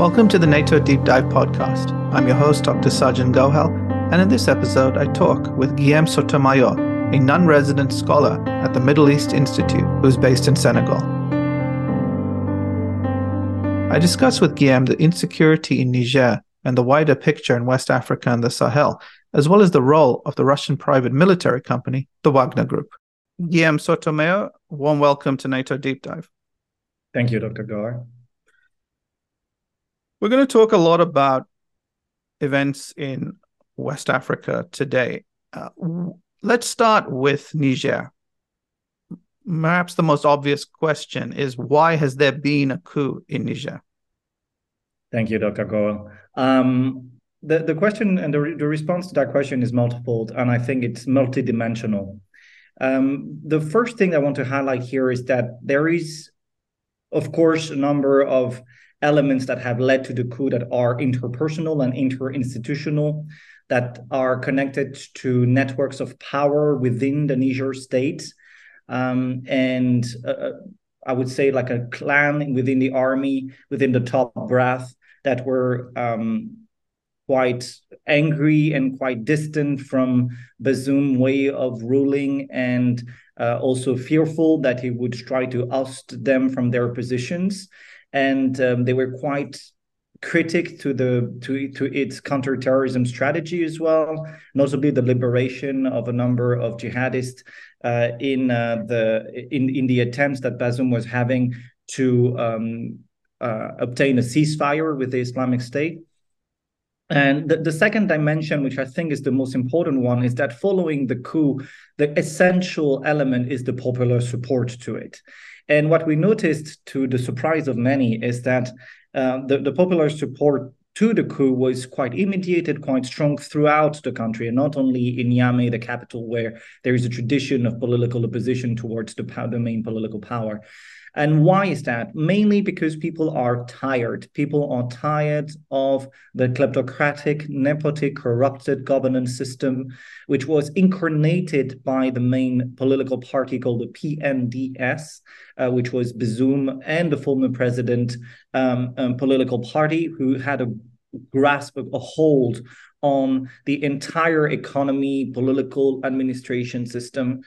Welcome to the NATO Deep Dive podcast. I'm your host, Dr. Sajjan Gohel, and in this episode, I talk with Guillaume Soto-Mayor, a non resident scholar at the Middle East Institute who's based in Senegal. I discuss with Guillaume the insecurity in Niger and the wider picture in West Africa and the Sahel, as well as the role of the Russian private military company, the Wagner Group. Guillaume Soto-Mayor, warm welcome to NATO Deep Dive. Thank you, Dr. Gar. We're going to talk a lot about events in West Africa today. Uh, let's start with Niger. Perhaps the most obvious question is why has there been a coup in Niger? Thank you, Dr. Gohel. Um, the, the question and the, the response to that question is multiple, and I think it's multidimensional. Um, the first thing I want to highlight here is that there is, of course, a number of elements that have led to the coup that are interpersonal and interinstitutional, that are connected to networks of power within the Niger state. Um, and uh, uh, I would say like a clan within the army, within the top brass, that were um, quite angry and quite distant from Bazoum way of ruling and uh, also fearful that he would try to oust them from their positions and um, they were quite critic to the to to its counterterrorism strategy as well, notably the liberation of a number of jihadists uh, in uh, the in in the attempts that Bazoum was having to um, uh, obtain a ceasefire with the Islamic State. And the, the second dimension, which I think is the most important one, is that following the coup, the essential element is the popular support to it. And what we noticed, to the surprise of many, is that uh, the, the popular support to the coup was quite immediate, quite strong throughout the country, and not only in Niamey, the capital, where there is a tradition of political opposition towards the, the main political power. And why is that? Mainly because people are tired. People are tired of the kleptocratic, nepotic, corrupted governance system, which was incarnated by the main political party called the PNDS, uh, which was Bazoum and the former president um, um, political party, who had a grasp, a hold on the entire economy, political administration system.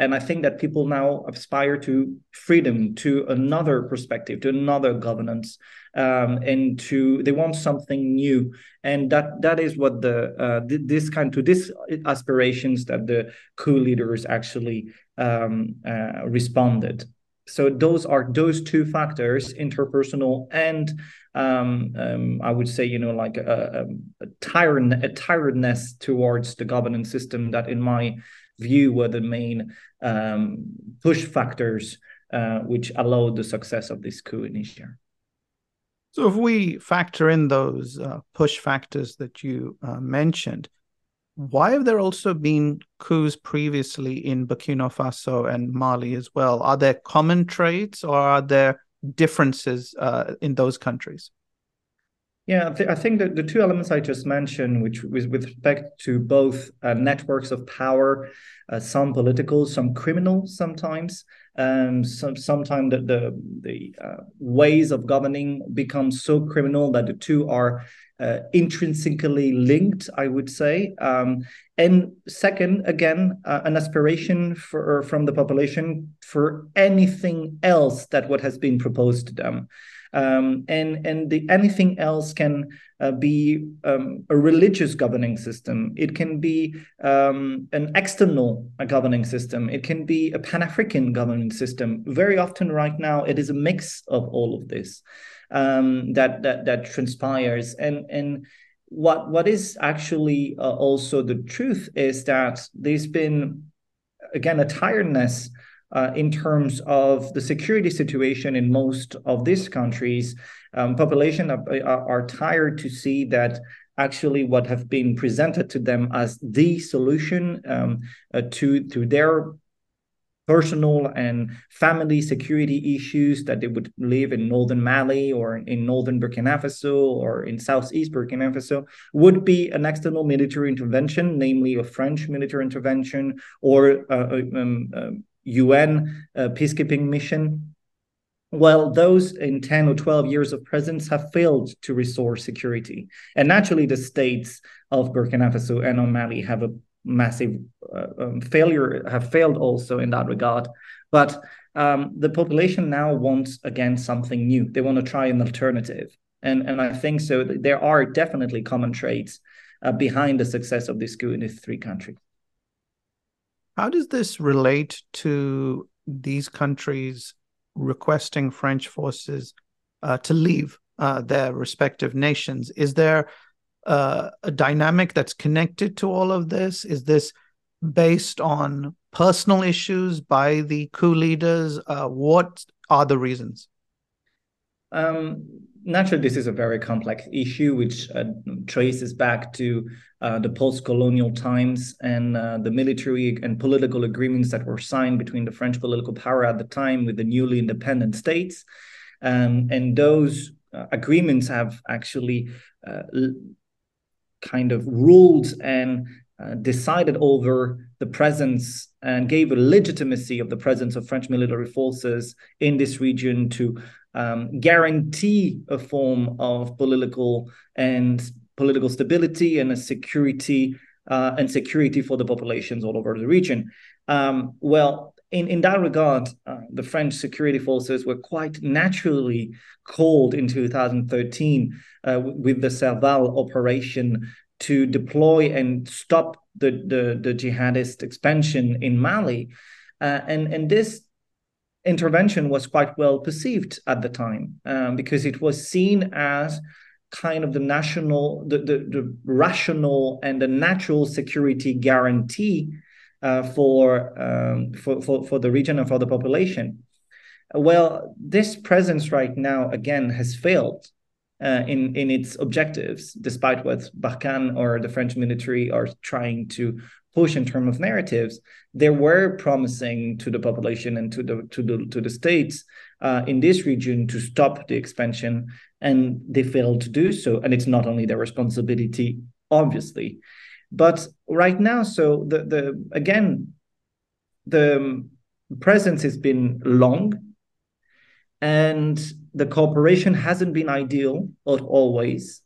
And I think that people now aspire to freedom, to another perspective, to another governance, um, and to they want something new. And that that is what the uh, this kind to this aspirations that the coup leaders actually um, uh, responded. So those are those two factors, interpersonal and um, um, I would say, you know, like a, a, a, tired, a tiredness towards the governance system that, in my view, were the main um, push factors uh, which allowed the success of this coup in Niger. So, if we factor in those uh, push factors that you uh, mentioned, why have there also been coups previously in Burkina Faso and Mali as well? Are there common traits or are there differences uh, in those countries? Yeah, I, th- I think that the two elements I just mentioned, which was with respect to both uh, networks of power, uh, some political, some criminal, sometimes, um, some sometimes the the, the uh, ways of governing become so criminal that the two are uh, intrinsically linked, I would say. Um, and second, again, uh, an aspiration for from the population for anything else that what has been proposed to them. Um, and and the, anything else can uh, be um, a religious governing system. It can be um, an external governing system. It can be a Pan African governing system. Very often, right now, it is a mix of all of this um, that that that transpires. And and what what is actually uh, also the truth is that there's been again a tiredness uh, in terms of the security situation in most of these countries. Um, population are, are, tired to see that actually what have been presented to them as the solution um, uh, to to their personal and family security issues that they would live in northern Mali or in northern Burkina Faso or in southeast Burkina Faso would be an external military intervention, namely a French military intervention or uh, um, uh, UN uh, peacekeeping mission. well, those in 10 or 12 years of presence have failed to restore security. And naturally, the states of Burkina Faso and Mali have a massive uh, um, failure, have failed also in that regard. But um, the population now wants, again, something new. They want to try an alternative. And, and I think so. There are definitely common traits uh, behind the success of this coup in these three countries. How does this relate to these countries requesting French forces uh, to leave uh, their respective nations. Is there uh, a dynamic that's connected to all of this? Is this based on personal issues by the coup leaders? Uh, what are the reasons? Um, naturally, this is a very complex issue which uh, traces back to uh, the post-colonial times and uh, the military and political agreements that were signed between the French political power at the time with the newly independent states. Um, and those uh, agreements have actually uh, kind of ruled and uh, decided over the presence and gave a legitimacy of the presence of French military forces in this region to um, guarantee a form of political and political stability and a security uh, and security for the populations all over the region. Um, well, in, in that regard, uh, the French security forces were quite naturally called in 2013 uh, with the Serval operation to deploy and stop the, the, the jihadist expansion in Mali. Uh, and, and this intervention was quite well perceived at the time um, because it was seen as kind of the national, the, the, the rational and the natural security guarantee uh, for, um, for, for, for the region and for the population. Well, this presence right now, again, has failed uh, in, in its objectives, despite what Barkhane or the French military are trying to push in terms of narratives. They were promising to the population and to the to the to the states uh, in this region to stop the expansion and they failed to do so. And it's not only their responsibility, obviously, but right now, so the the again, the presence has been long, and the cooperation hasn't been ideal always.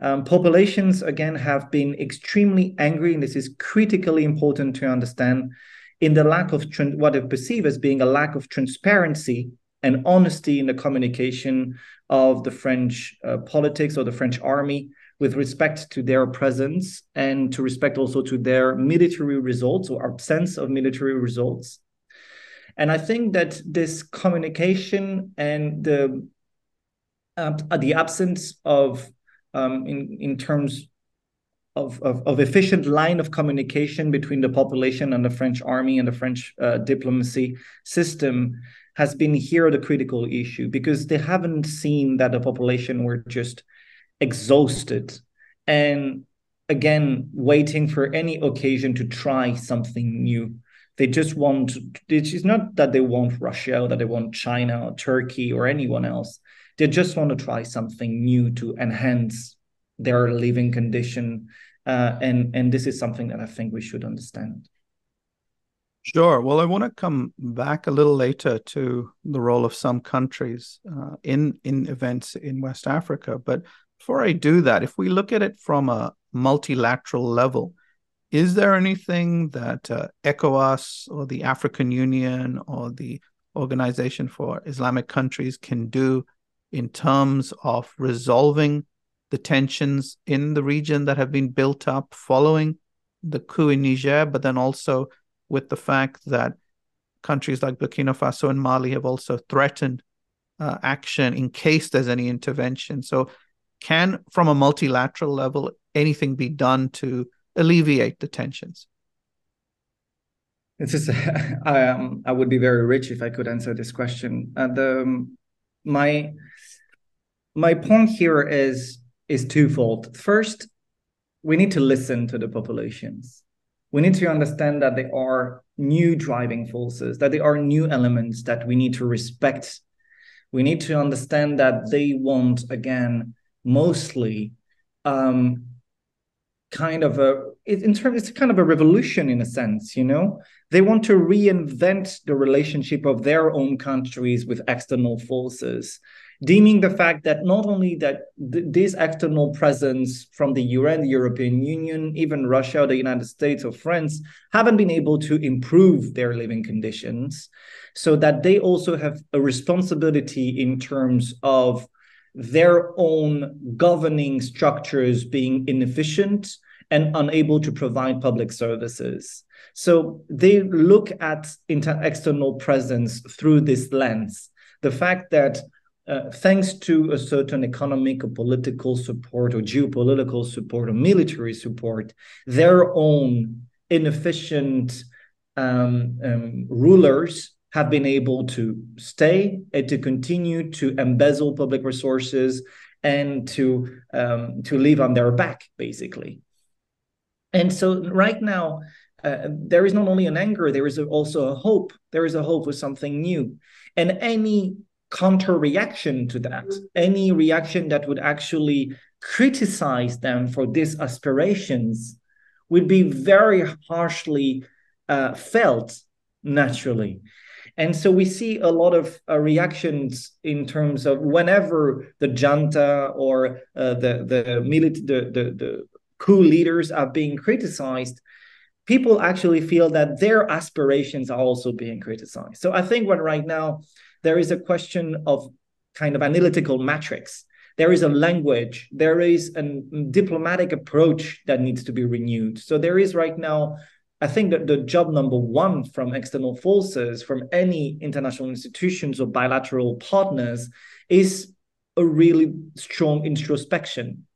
Um, populations again have been extremely angry, and this is critically important to understand in the lack of what they perceive as being a lack of transparency and honesty in the communication of the French uh, politics or the French army with respect to their presence and to respect also to their military results or absence of military results. And I think that this communication and the uh, the absence of um, in in terms of, of, of, efficient line of communication between the population and the French army and the French uh, diplomacy system has been here the critical issue because they haven't seen that the population were just exhausted and again waiting for any occasion to try something new they just want it's not that they want russia or that they want china or turkey or anyone else they just want to try something new to enhance their living condition uh, and and this is something that i think we should understand Sure. Well, I want to come back a little later to the role of some countries uh, in in events in West Africa. But before I do that, if we look at it from a multilateral level, is there anything that uh, ECOWAS or the African Union or the Organization for Islamic Countries can do in terms of resolving the tensions in the region that have been built up following the coup in Niger, but then also with the fact that countries like Burkina Faso and Mali have also threatened uh, action in case there's any intervention. So, can from a multilateral level anything be done to alleviate the tensions? This is, I, um, I would be very rich if I could answer this question. And um, my my point here is is twofold. First, we need to listen to the populations we need to understand that there are new driving forces, that there are new elements that we need to respect. We need to understand that they want, again, mostly um, kind of a it, in terms, it's kind of a revolution in a sense, you know. They want to reinvent the relationship of their own countries with external forces, deeming the fact that not only that th- this external presence from the UN, the European Union, even Russia, the United States, or France haven't been able to improve their living conditions, so that they also have a responsibility in terms of their own governing structures being inefficient and unable to provide public services. So they look at inter- external presence through this lens. The fact that uh, thanks to a certain economic or political support or geopolitical support or military support, their own inefficient um, um, rulers have been able to stay and to continue to embezzle public resources and to um, to live on their back, basically. And so, right now, uh, there is not only an anger, there is also a hope. There is a hope for something new, and any counter reaction to that, any reaction that would actually criticize them for these aspirations, would be very harshly uh, felt naturally. And so we see a lot of uh, reactions in terms of whenever the junta or uh, the the, milit- the the the coup leaders are being criticized, people actually feel that their aspirations are also being criticized. So I think when right now there is a question of kind of analytical metrics. There is a language, there is a diplomatic approach that needs to be renewed. So there is right now I think that the job number one from external forces, from any international institutions or bilateral partners, is a really strong introspection.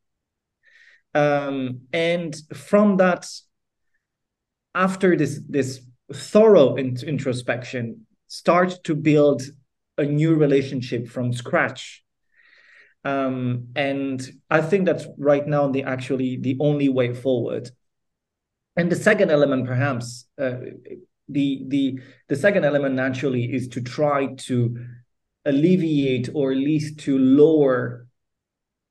Um, and from that, after this this thorough introspection, start to build a new relationship from scratch. Um, and I think that's right now the actually the only way forward. And the second element, perhaps, uh, the the the second element naturally is to try to alleviate or at least to lower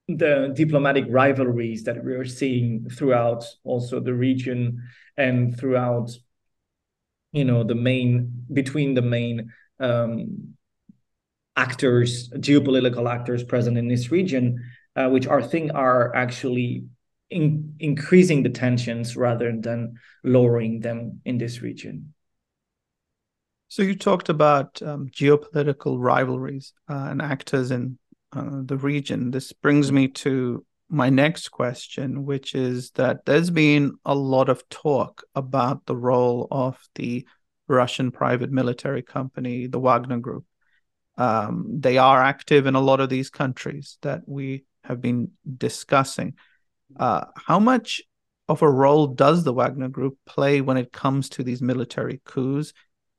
the diplomatic rivalries that we are seeing throughout also the region and throughout you know the main between the main um, actors geopolitical actors present in this region uh, which I think are actually in, increasing the tensions rather than lowering them in this region. So you talked about um, geopolitical rivalries uh, and actors in uh, the region. This brings me to my next question, which is that there's been a lot of talk about the role of the Russian private military company, the Wagner Group. Um, they are active in a lot of these countries that we have been discussing. Uh, how much of a role does the Wagner Group play when it comes to these military coups?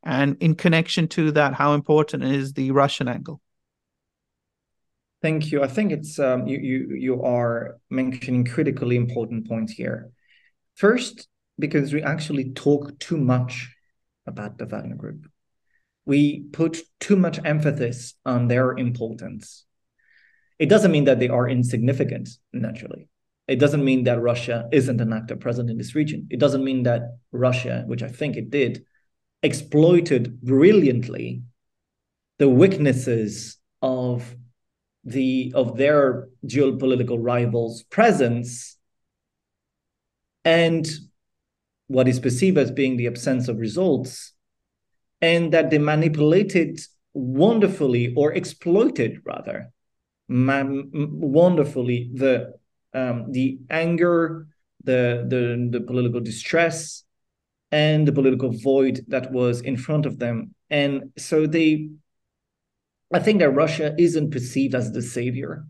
And in connection to that, how important is the Russian angle? Thank you. I think it's um, you, you you are mentioning critically important points here. First, because we actually talk too much about the Wagner Group, we put too much emphasis on their importance. It doesn't mean that they are insignificant, naturally. It doesn't mean that Russia isn't an actor present in this region. It doesn't mean that Russia, which I think it did, exploited brilliantly the weaknesses of the of their geopolitical rivals' presence and what is perceived as being the absence of results, and that they manipulated wonderfully or exploited rather wonderfully the um, the anger, the, the the political distress, and the political void that was in front of them. And so they, I think that Russia isn't perceived as the savior.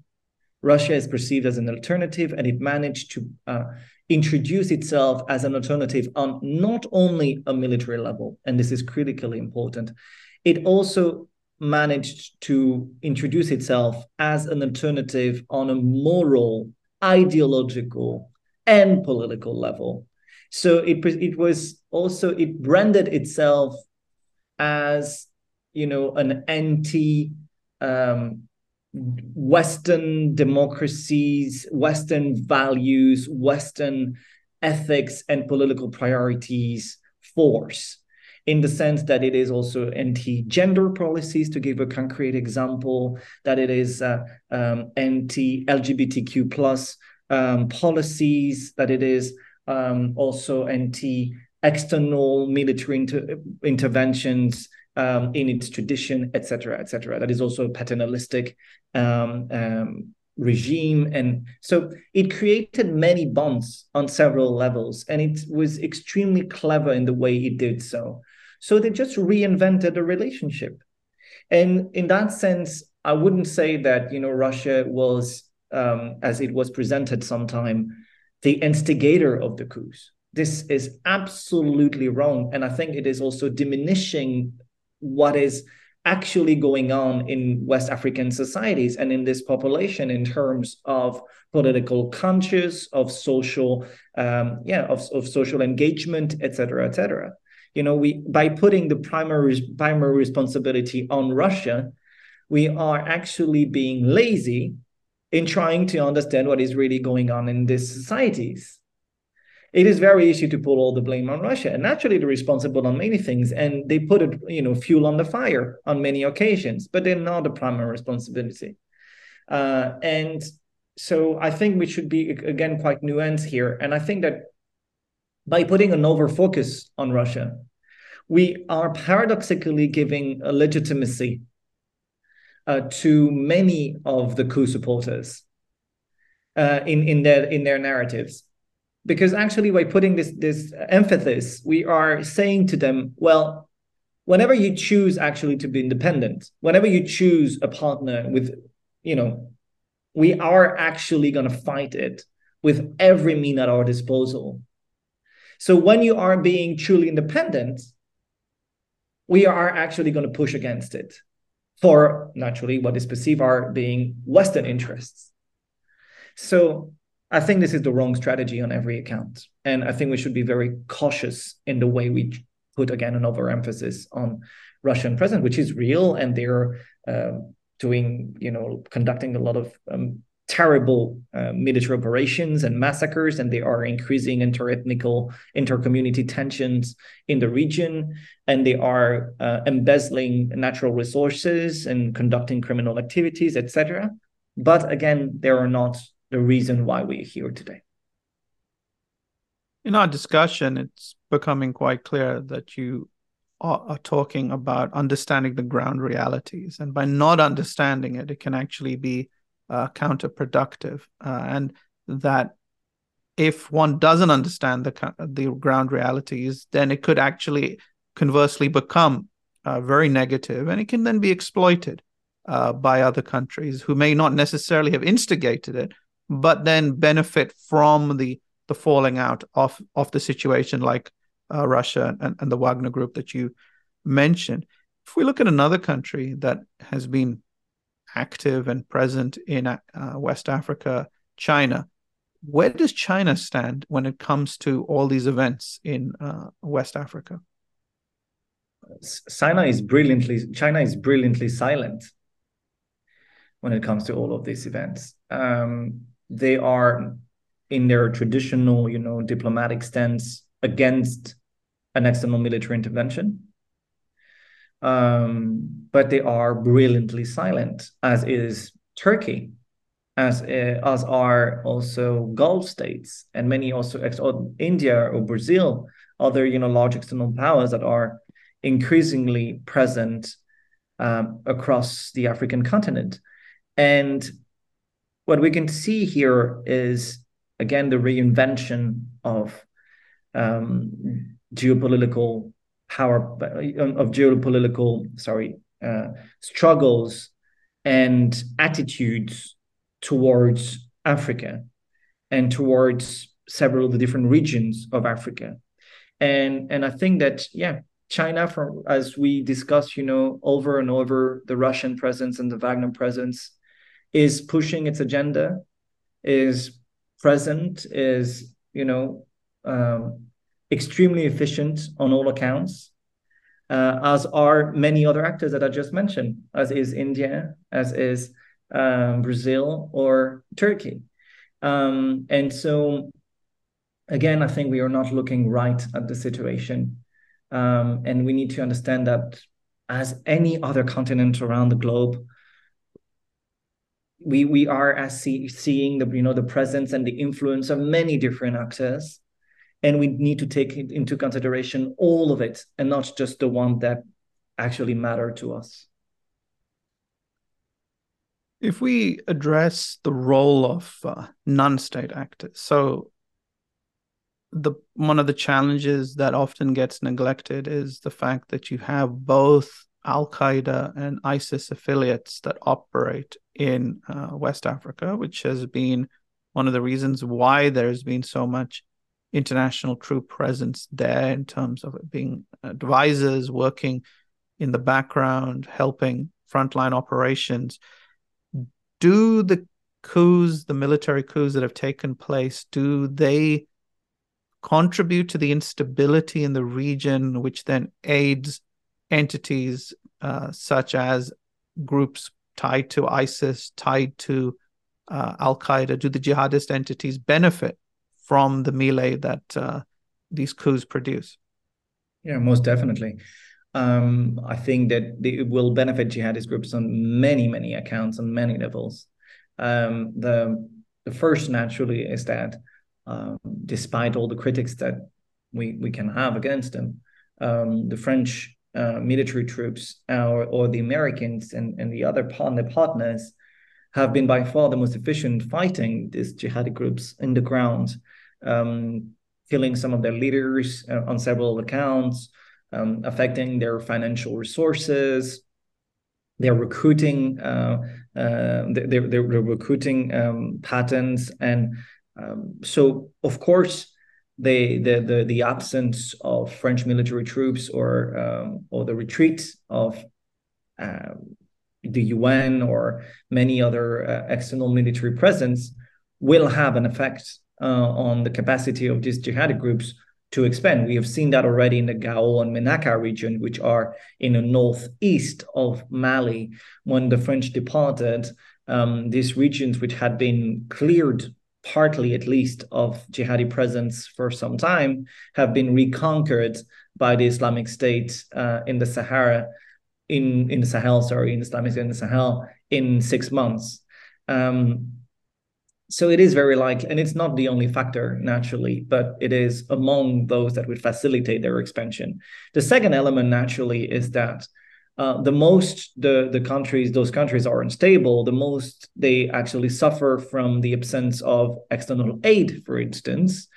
Russia is perceived as an alternative, and it managed to uh, introduce itself as an alternative on not only a military level, and this is critically important, it also managed to introduce itself as an alternative on a moral ideological and political level. So it it was also it branded itself as you know an anti um, Western democracies, Western values, Western ethics and political priorities force in the sense that it is also anti-gender policies to give a concrete example that it is uh, um, anti-lgbtq plus um, policies that it is um, also anti external military inter- interventions um, in its tradition, etc., etc. That is also paternalistic um, um, regime, and so it created many bonds on several levels, and it was extremely clever in the way it did so. So they just reinvented a relationship, and in that sense, I wouldn't say that you know Russia was, um, as it was presented sometime, the instigator of the coups. This is absolutely wrong, and I think it is also diminishing what is actually going on in West African societies and in this population in terms of political conscious, of social, um, yeah, of, of social engagement, etc., etc. You know, we by putting the primary primary responsibility on Russia, we are actually being lazy in trying to understand what is really going on in these societies it is very easy to put all the blame on Russia. And naturally, they're responsible on many things, and they put it, you know, fuel on the fire on many occasions, but they're not the primary responsibility. Uh, and so I think we should be again quite nuanced here. And I think that by putting an over focus on Russia, we are paradoxically giving a legitimacy uh, to many of the coup supporters uh, in in their in their narratives because actually by putting this this emphasis we are saying to them well whenever you choose actually to be independent whenever you choose a partner with you know we are actually going to fight it with every mean at our disposal. So when you are being truly independent we are actually going to push against it for naturally what is perceived are being western interests. So I think this is the wrong strategy on every account. And I think we should be very cautious in the way we put, again, an overemphasis on Russian presence, which is real. And they're uh, doing, you know, conducting a lot of um, terrible uh, military operations and massacres, and they are increasing interethnical, intercommunity tensions in the region, and they are uh, embezzling natural resources and conducting criminal activities, etc. But again, they are not the reason why we're here today. In our discussion, it's becoming quite clear that you are, are, talking about understanding the ground realities. And by not understanding it, it can actually be uh, counterproductive. Uh, and that if one doesn't understand the, the ground realities, then it could actually conversely become uh, very negative and it can then be exploited uh, by other countries who may not necessarily have instigated it, but then benefit from the the falling out of of the situation like uh, Russia and, and the Wagner group that you mentioned. If we look at another country that has been active and present in uh, West Africa, China, where does China stand when it comes to all these events in uh, West Africa? China is brilliantly China is brilliantly silent when it comes to all of these events. Um, they are in their traditional, you know, diplomatic stance against an external military intervention. Um, but they are brilliantly silent, as is Turkey, as uh, as are also Gulf states, and many also ex- India or Brazil, other you know large external powers that are increasingly present um, across the African continent, and what we can see here is again the reinvention of um, geopolitical power of geopolitical sorry uh, struggles and attitudes towards Africa and towards several of the different regions of Africa. And and I think that yeah, China from as we discussed, you know, over and over the Russian presence and the Wagner presence is pushing its agenda, is present, is you know um, extremely efficient on all accounts, uh, as are many other actors that I just mentioned, as is India, as is um, Brazil or Turkey, um, and so again, I think we are not looking right at the situation. Um, and we need to understand that as any other continent around the globe, we we are as see, seeing the you know the presence and the influence of many different actors. And we need to take into consideration all of it and not just the one that actually matter to us. If we address the role of uh, non-state actors so the one of the challenges that often gets neglected is the fact that you have both Al Qaeda and ISIS affiliates that operate in uh, West Africa, which has been one of the reasons why there's been so much international troop presence there in terms of being advisors working in the background, helping frontline operations. Do the coups, the military coups that have taken place, do they contribute to the instability in the region, which then aids entities uh, such as groups tied to ISIS, tied to uh, Al Qaeda? Do the jihadist entities benefit from the melee that uh, these coups produce? Yeah, most definitely. Um, I think that it will benefit jihadist groups on many, many accounts on many levels. Um, the the first naturally is that um, despite all the critics that we we can have against them, um, the French uh, military troops or, or the Americans and, and the other partner partners have been by far the most efficient fighting these jihadi groups in the ground, um, killing some of their leaders uh, on several accounts, um, affecting their financial resources, their recruiting, uh, uh, their, their, recruiting um, patterns. And um, so, of course, the the the, the absence of French military troops or um, or the retreat of um, the UN or many other uh, external military presence will have an effect uh, on the capacity of these jihadi groups to expand. We have seen that already in the Gao and Menaka region, which are in the northeast of Mali. When the French departed, um, these regions, which had been cleared partly at least of jihadi presence for some time have been reconquered by the Islamic State uh, in the Sahara, in in the Sahel, sorry, in Islamic State in the Sahel in six months. Um, so it is very likely, and it's not the only factor naturally, but it is among those that would facilitate their expansion. The second element naturally is that uh, the most the the countries those countries are unstable. The most they actually suffer from the absence of external aid for instance.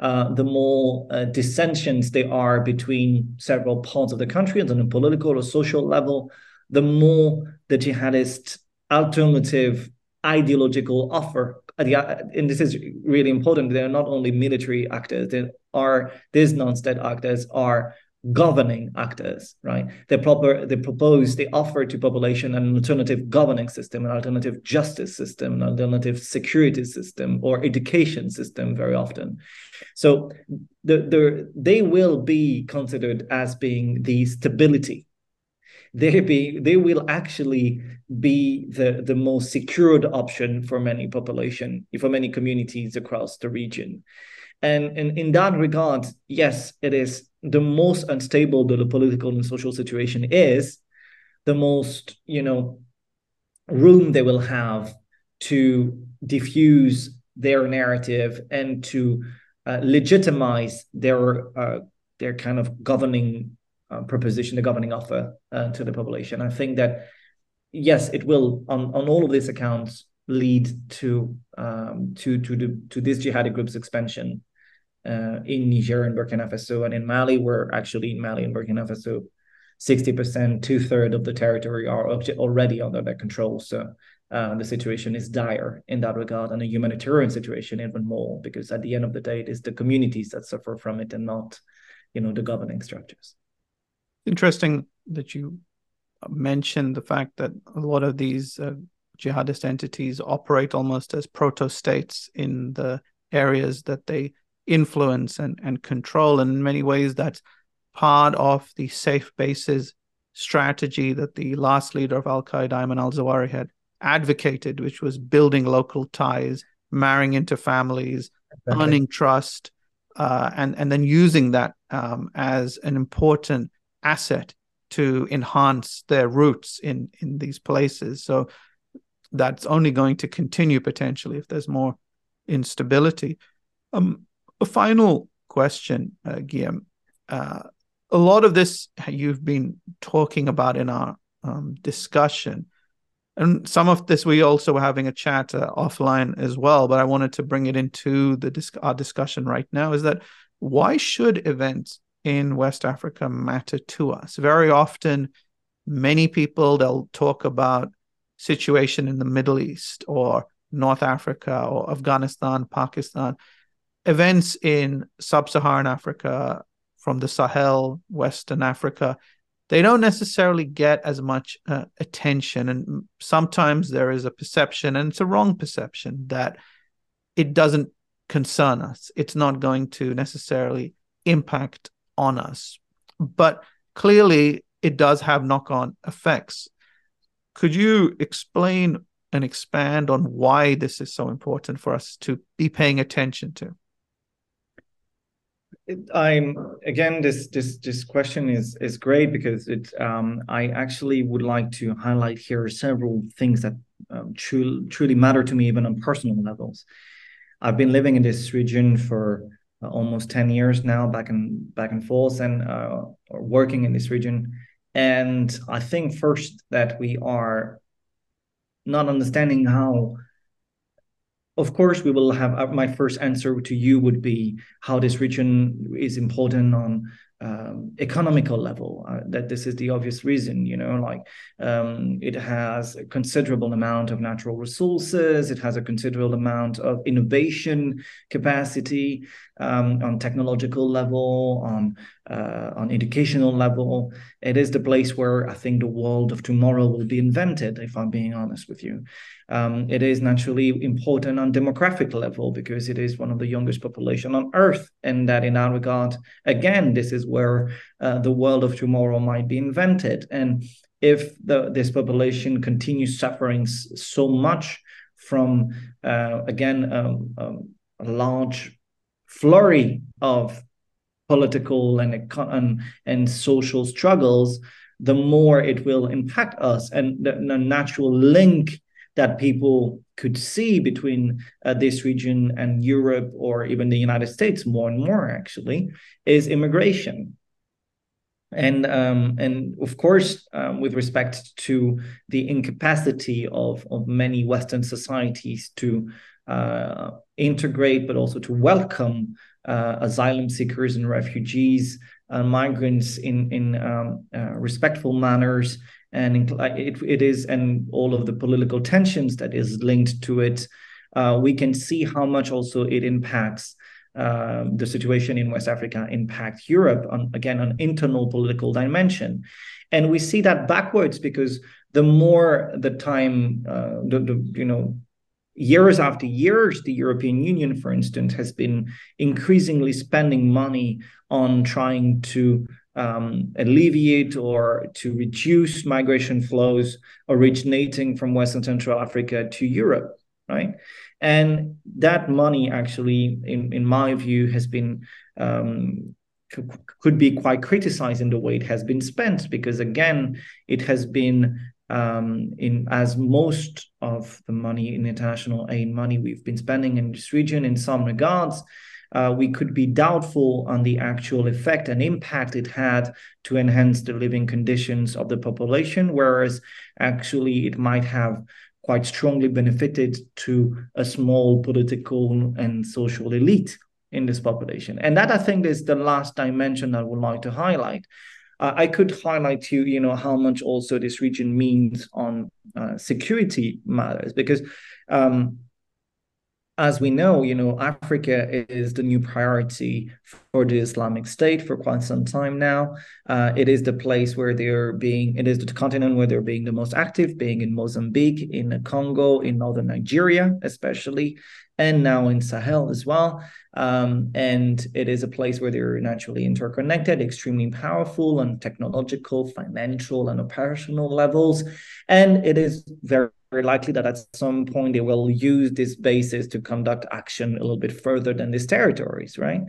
Uh, the more uh, dissensions there are between several parts of the country on a political or social level the more the jihadist alternative ideological offer uh, and this is really important they are not only military actors they are these non-state actors are governing actors, right? They proper they propose, they offer to population an alternative governing system, an alternative justice system, an alternative security system, or education system very often. So the, the they will be considered as being the stability. They be they will actually be the, the most secured option for many population, for many communities across the region. And, and in that regard, yes, it is the most unstable the political and social situation is, the most, you know, room they will have to diffuse their narrative and to uh, legitimize their uh, their kind of governing uh, proposition, the governing offer uh, to the population. I think that yes, it will on on all of these accounts lead to um, to to the to this jihadi group's expansion uh, in Niger and Burkina Faso, and in Mali, where actually in Mali and Burkina Faso, sixty percent, two thirds of the territory are already under their control. So uh, the situation is dire in that regard, and the humanitarian situation even more, because at the end of the day, it is the communities that suffer from it, and not, you know, the governing structures. Interesting that you mentioned the fact that a lot of these uh, jihadist entities operate almost as proto states in the areas that they influence and, and control. And in many ways, that's part of the safe bases strategy that the last leader of Al Qaeda, Ayman al Zawahiri, had advocated, which was building local ties, marrying into families, earning trust, uh, and and then using that um, as an important asset to enhance their roots in in these places. So that's only going to continue potentially if there's more instability. Um, a final question, uh, Guillaume. Uh, a lot of this you've been talking about in our um, discussion. And some of this we also were having a chat uh, offline as well but i wanted to bring it into the our discussion right now is that why should events in west africa matter to us? Very often many people they'll talk about situation in the middle east or north africa or afghanistan pakistan events in sub-saharan africa from the sahel western africa they don't necessarily get as much uh, attention. And sometimes there is a perception, and it's a wrong perception, that it doesn't concern us. It's not going to necessarily impact on us. But clearly, it does have knock on effects. Could you explain and expand on why this is so important for us to be paying attention to? I'm again this this this question is is great because it um, I actually would like to highlight here several things that um, truly truly matter to me even on personal levels. I've been living in this region for uh, almost 10 years now back and back and forth and uh, working in this region and I think first that we are not understanding how of course, we will have uh, my first answer to you would be how this region is important on um, economical level. Uh, that this is the obvious reason, you know, like um, it has a considerable amount of natural resources, it has a considerable amount of innovation capacity um, on technological level, on uh, on educational level. It is the place where I think the world of tomorrow will be invented. If I'm being honest with you, um, it is naturally important on demographic level because it is one of the youngest population on Earth, and that in that regard, again, this is where uh, the world of tomorrow might be invented. And if the, this population continues suffering so much from uh, again um, um, a large flurry of political and, and and social struggles, the more it will impact us. And the, the natural link that people could see between uh, this region and Europe or even the United States more and more actually is immigration. And um, and of course, um, with respect to the incapacity of, of many Western societies to uh, integrate, but also to welcome asylum seekers and refugees and migrants in in um, uh, respectful manners. And it, it is and all of the political tensions that is linked to it uh, we can see how much also it impacts uh, the situation in west africa impact europe on again an internal political dimension. And we see that backwards because the more the time uh, the, the you know years after years, the European Union, for instance, has been increasingly spending money on trying to um, alleviate or to reduce migration flows originating from Western Central Africa to Europe, right? And that money actually, in, in my view, has been um, could be quite criticized in the way it has been spent because again, it has been um, in as most of the money in international aid money we've been spending in this region in some regards uh, we could be doubtful on the actual effect and impact it had to enhance the living conditions of the population, whereas actually it might have quite strongly benefited to a small political and social elite in this population. And that I think is the last dimension I would like to highlight. Uh, I could highlight to you, you know, how much also this region means on uh, security matters because um, as we know, you know, Africa is the new priority for the Islamic State for quite some time now. Uh, it is the place where they're being, it is the continent where they're being the most active, being in Mozambique, in Congo, in northern Nigeria, especially, and now in Sahel as well. Um, and it is a place where they're naturally interconnected, extremely powerful on technological, financial, and operational levels. And it is very very likely that at some point they will use this basis to conduct action a little bit further than these territories, right?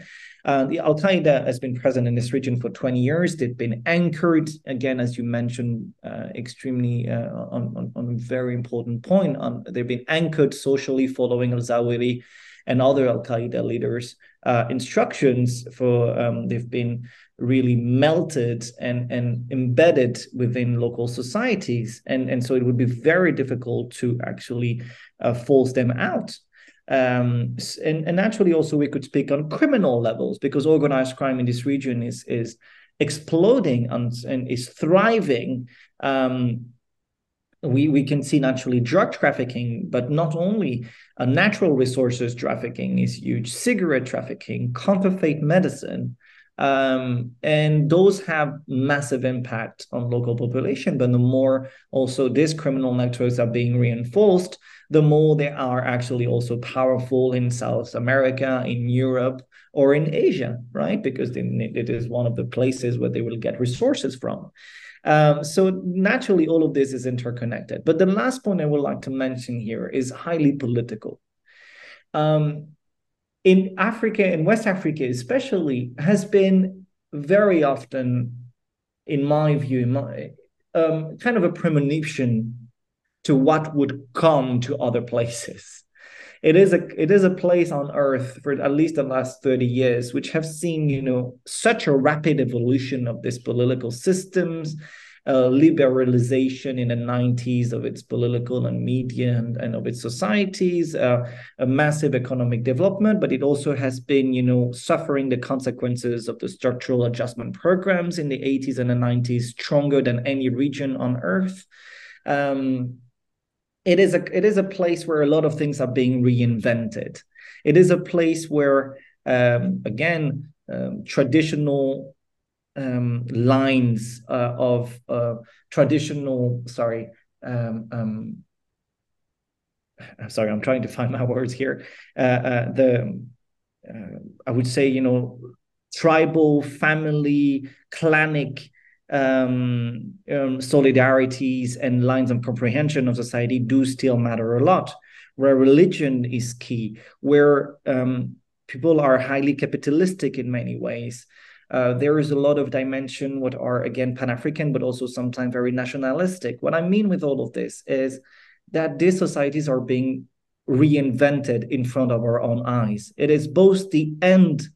Uh, the Al Qaeda has been present in this region for 20 years. They've been anchored, again, as you mentioned, uh, extremely uh, on, on, on, a very important point. On, they've been anchored socially following al Zawahiri and other Al Qaeda leaders' uh, instructions. For um, they've been really melted and, and embedded within local societies, and and so it would be very difficult to actually uh, force them out. Um, and, and naturally, also we could speak on criminal levels because organized crime in this region is is exploding and, and is thriving. Um, we we can see naturally drug trafficking, but not only uh, natural resources trafficking is huge. Cigarette trafficking, counterfeit medicine, um, and those have massive impact on local population. But the more also these criminal networks are being reinforced, the more they are actually also powerful in South America, in Europe, or in Asia, right? Because it is one of the places where they will get resources from. Um, so naturally, all of this is interconnected. But the last point I would like to mention here is highly political. Um, in Africa, in West Africa especially, has been very often, in my view, in my, um, kind of a premonition to what would come to other places. It is a it is a place on earth for at least the last 30 years, which have seen, you know, such a rapid evolution of these political systems, liberalization in the 90s of its political and media and, and of its societies, uh, a massive economic development, but it also has been, you know, suffering the consequences of the structural adjustment programs in the 80s and the 90s stronger than any region on earth. Um, it is a it is a place where a lot of things are being reinvented. It is a place where um, again um, traditional um, lines uh, of uh, traditional sorry um, um, sorry I'm trying to find my words here uh, uh the uh, I would say you know tribal family clanic um, um, solidarities and lines of comprehension of society do still matter a lot. Where religion is key, where um, people are highly capitalistic in many ways. Uh, there is a lot of dimension what are again pan-african but also sometimes very nationalistic what i mean with all of this is that these societies are being reinvented in front of our own eyes it is both the end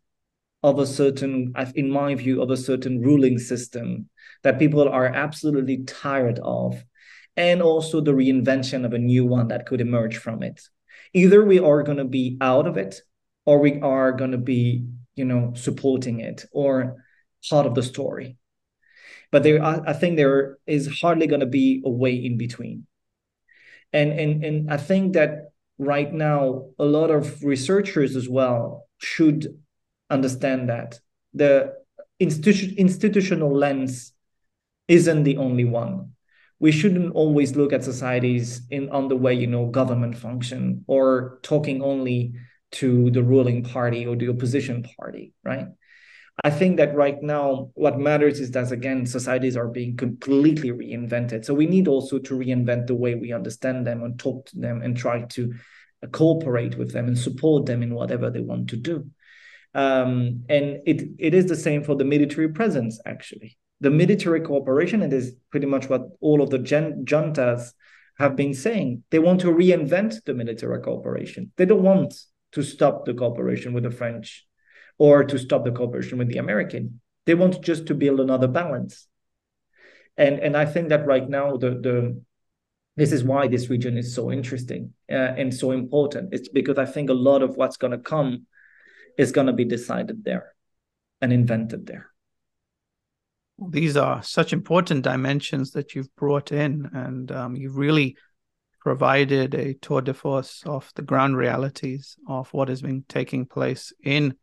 of a certain in my view of a certain ruling system that people are absolutely tired of, and also the reinvention of a new one that could emerge from it. Either we are going to be out of it, or we are going to be, you know, supporting it or part of the story. But there, I think there is hardly going to be a way in between. And and and I think that right now a lot of researchers as well should understand that the institution institutional lens isn't the only one. We shouldn't always look at societies in on the way you know government function or talking only to the ruling party or the opposition party, right? I think that right now what matters is that again societies are being completely reinvented. So we need also to reinvent the way we understand them and talk to them and try to cooperate with them and support them in whatever they want to do. Um, and it it is the same for the military presence actually the military cooperation, it is pretty much what all of the gen- juntas have been saying. They want to reinvent the military cooperation. They don't want to stop the cooperation with the French or to stop the cooperation with the American. They want just to build another balance. And and I think that right now the the this is why this region is so interesting uh, and so important. It's because I think a lot of what's going to come is going to be decided there and invented there these are such important dimensions that you've brought in, and um, you've really provided a tour de force of the ground realities of what has been taking place in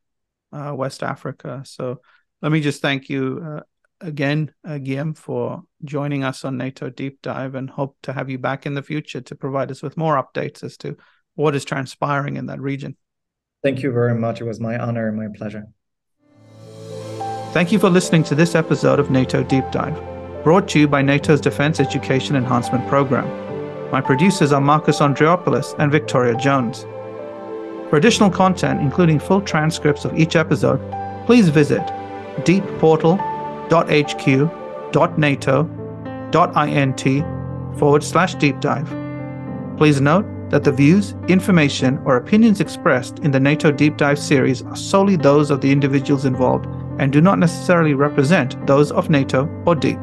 uh, West Africa. So let me just thank you uh, again, uh, Guillaume, for joining us on NATO Deep Dive and hope to have you back in the future to provide us with more updates as to what is transpiring in that region. Thank you very much. It was my honor and my pleasure. Thank you for listening to this episode of NATO Deep Dive, brought to you by NATO's Defense Education Enhancement Program. My producers are Marcus Andreopoulos and Victoria Jones. For additional content, including full transcripts of each episode, please visit deepportal.hq.nato.int forward slash deep dive. Please note that the views, information, or opinions expressed in the NATO Deep Dive series are solely those of the individuals involved and do not necessarily represent those of NATO or DEEP.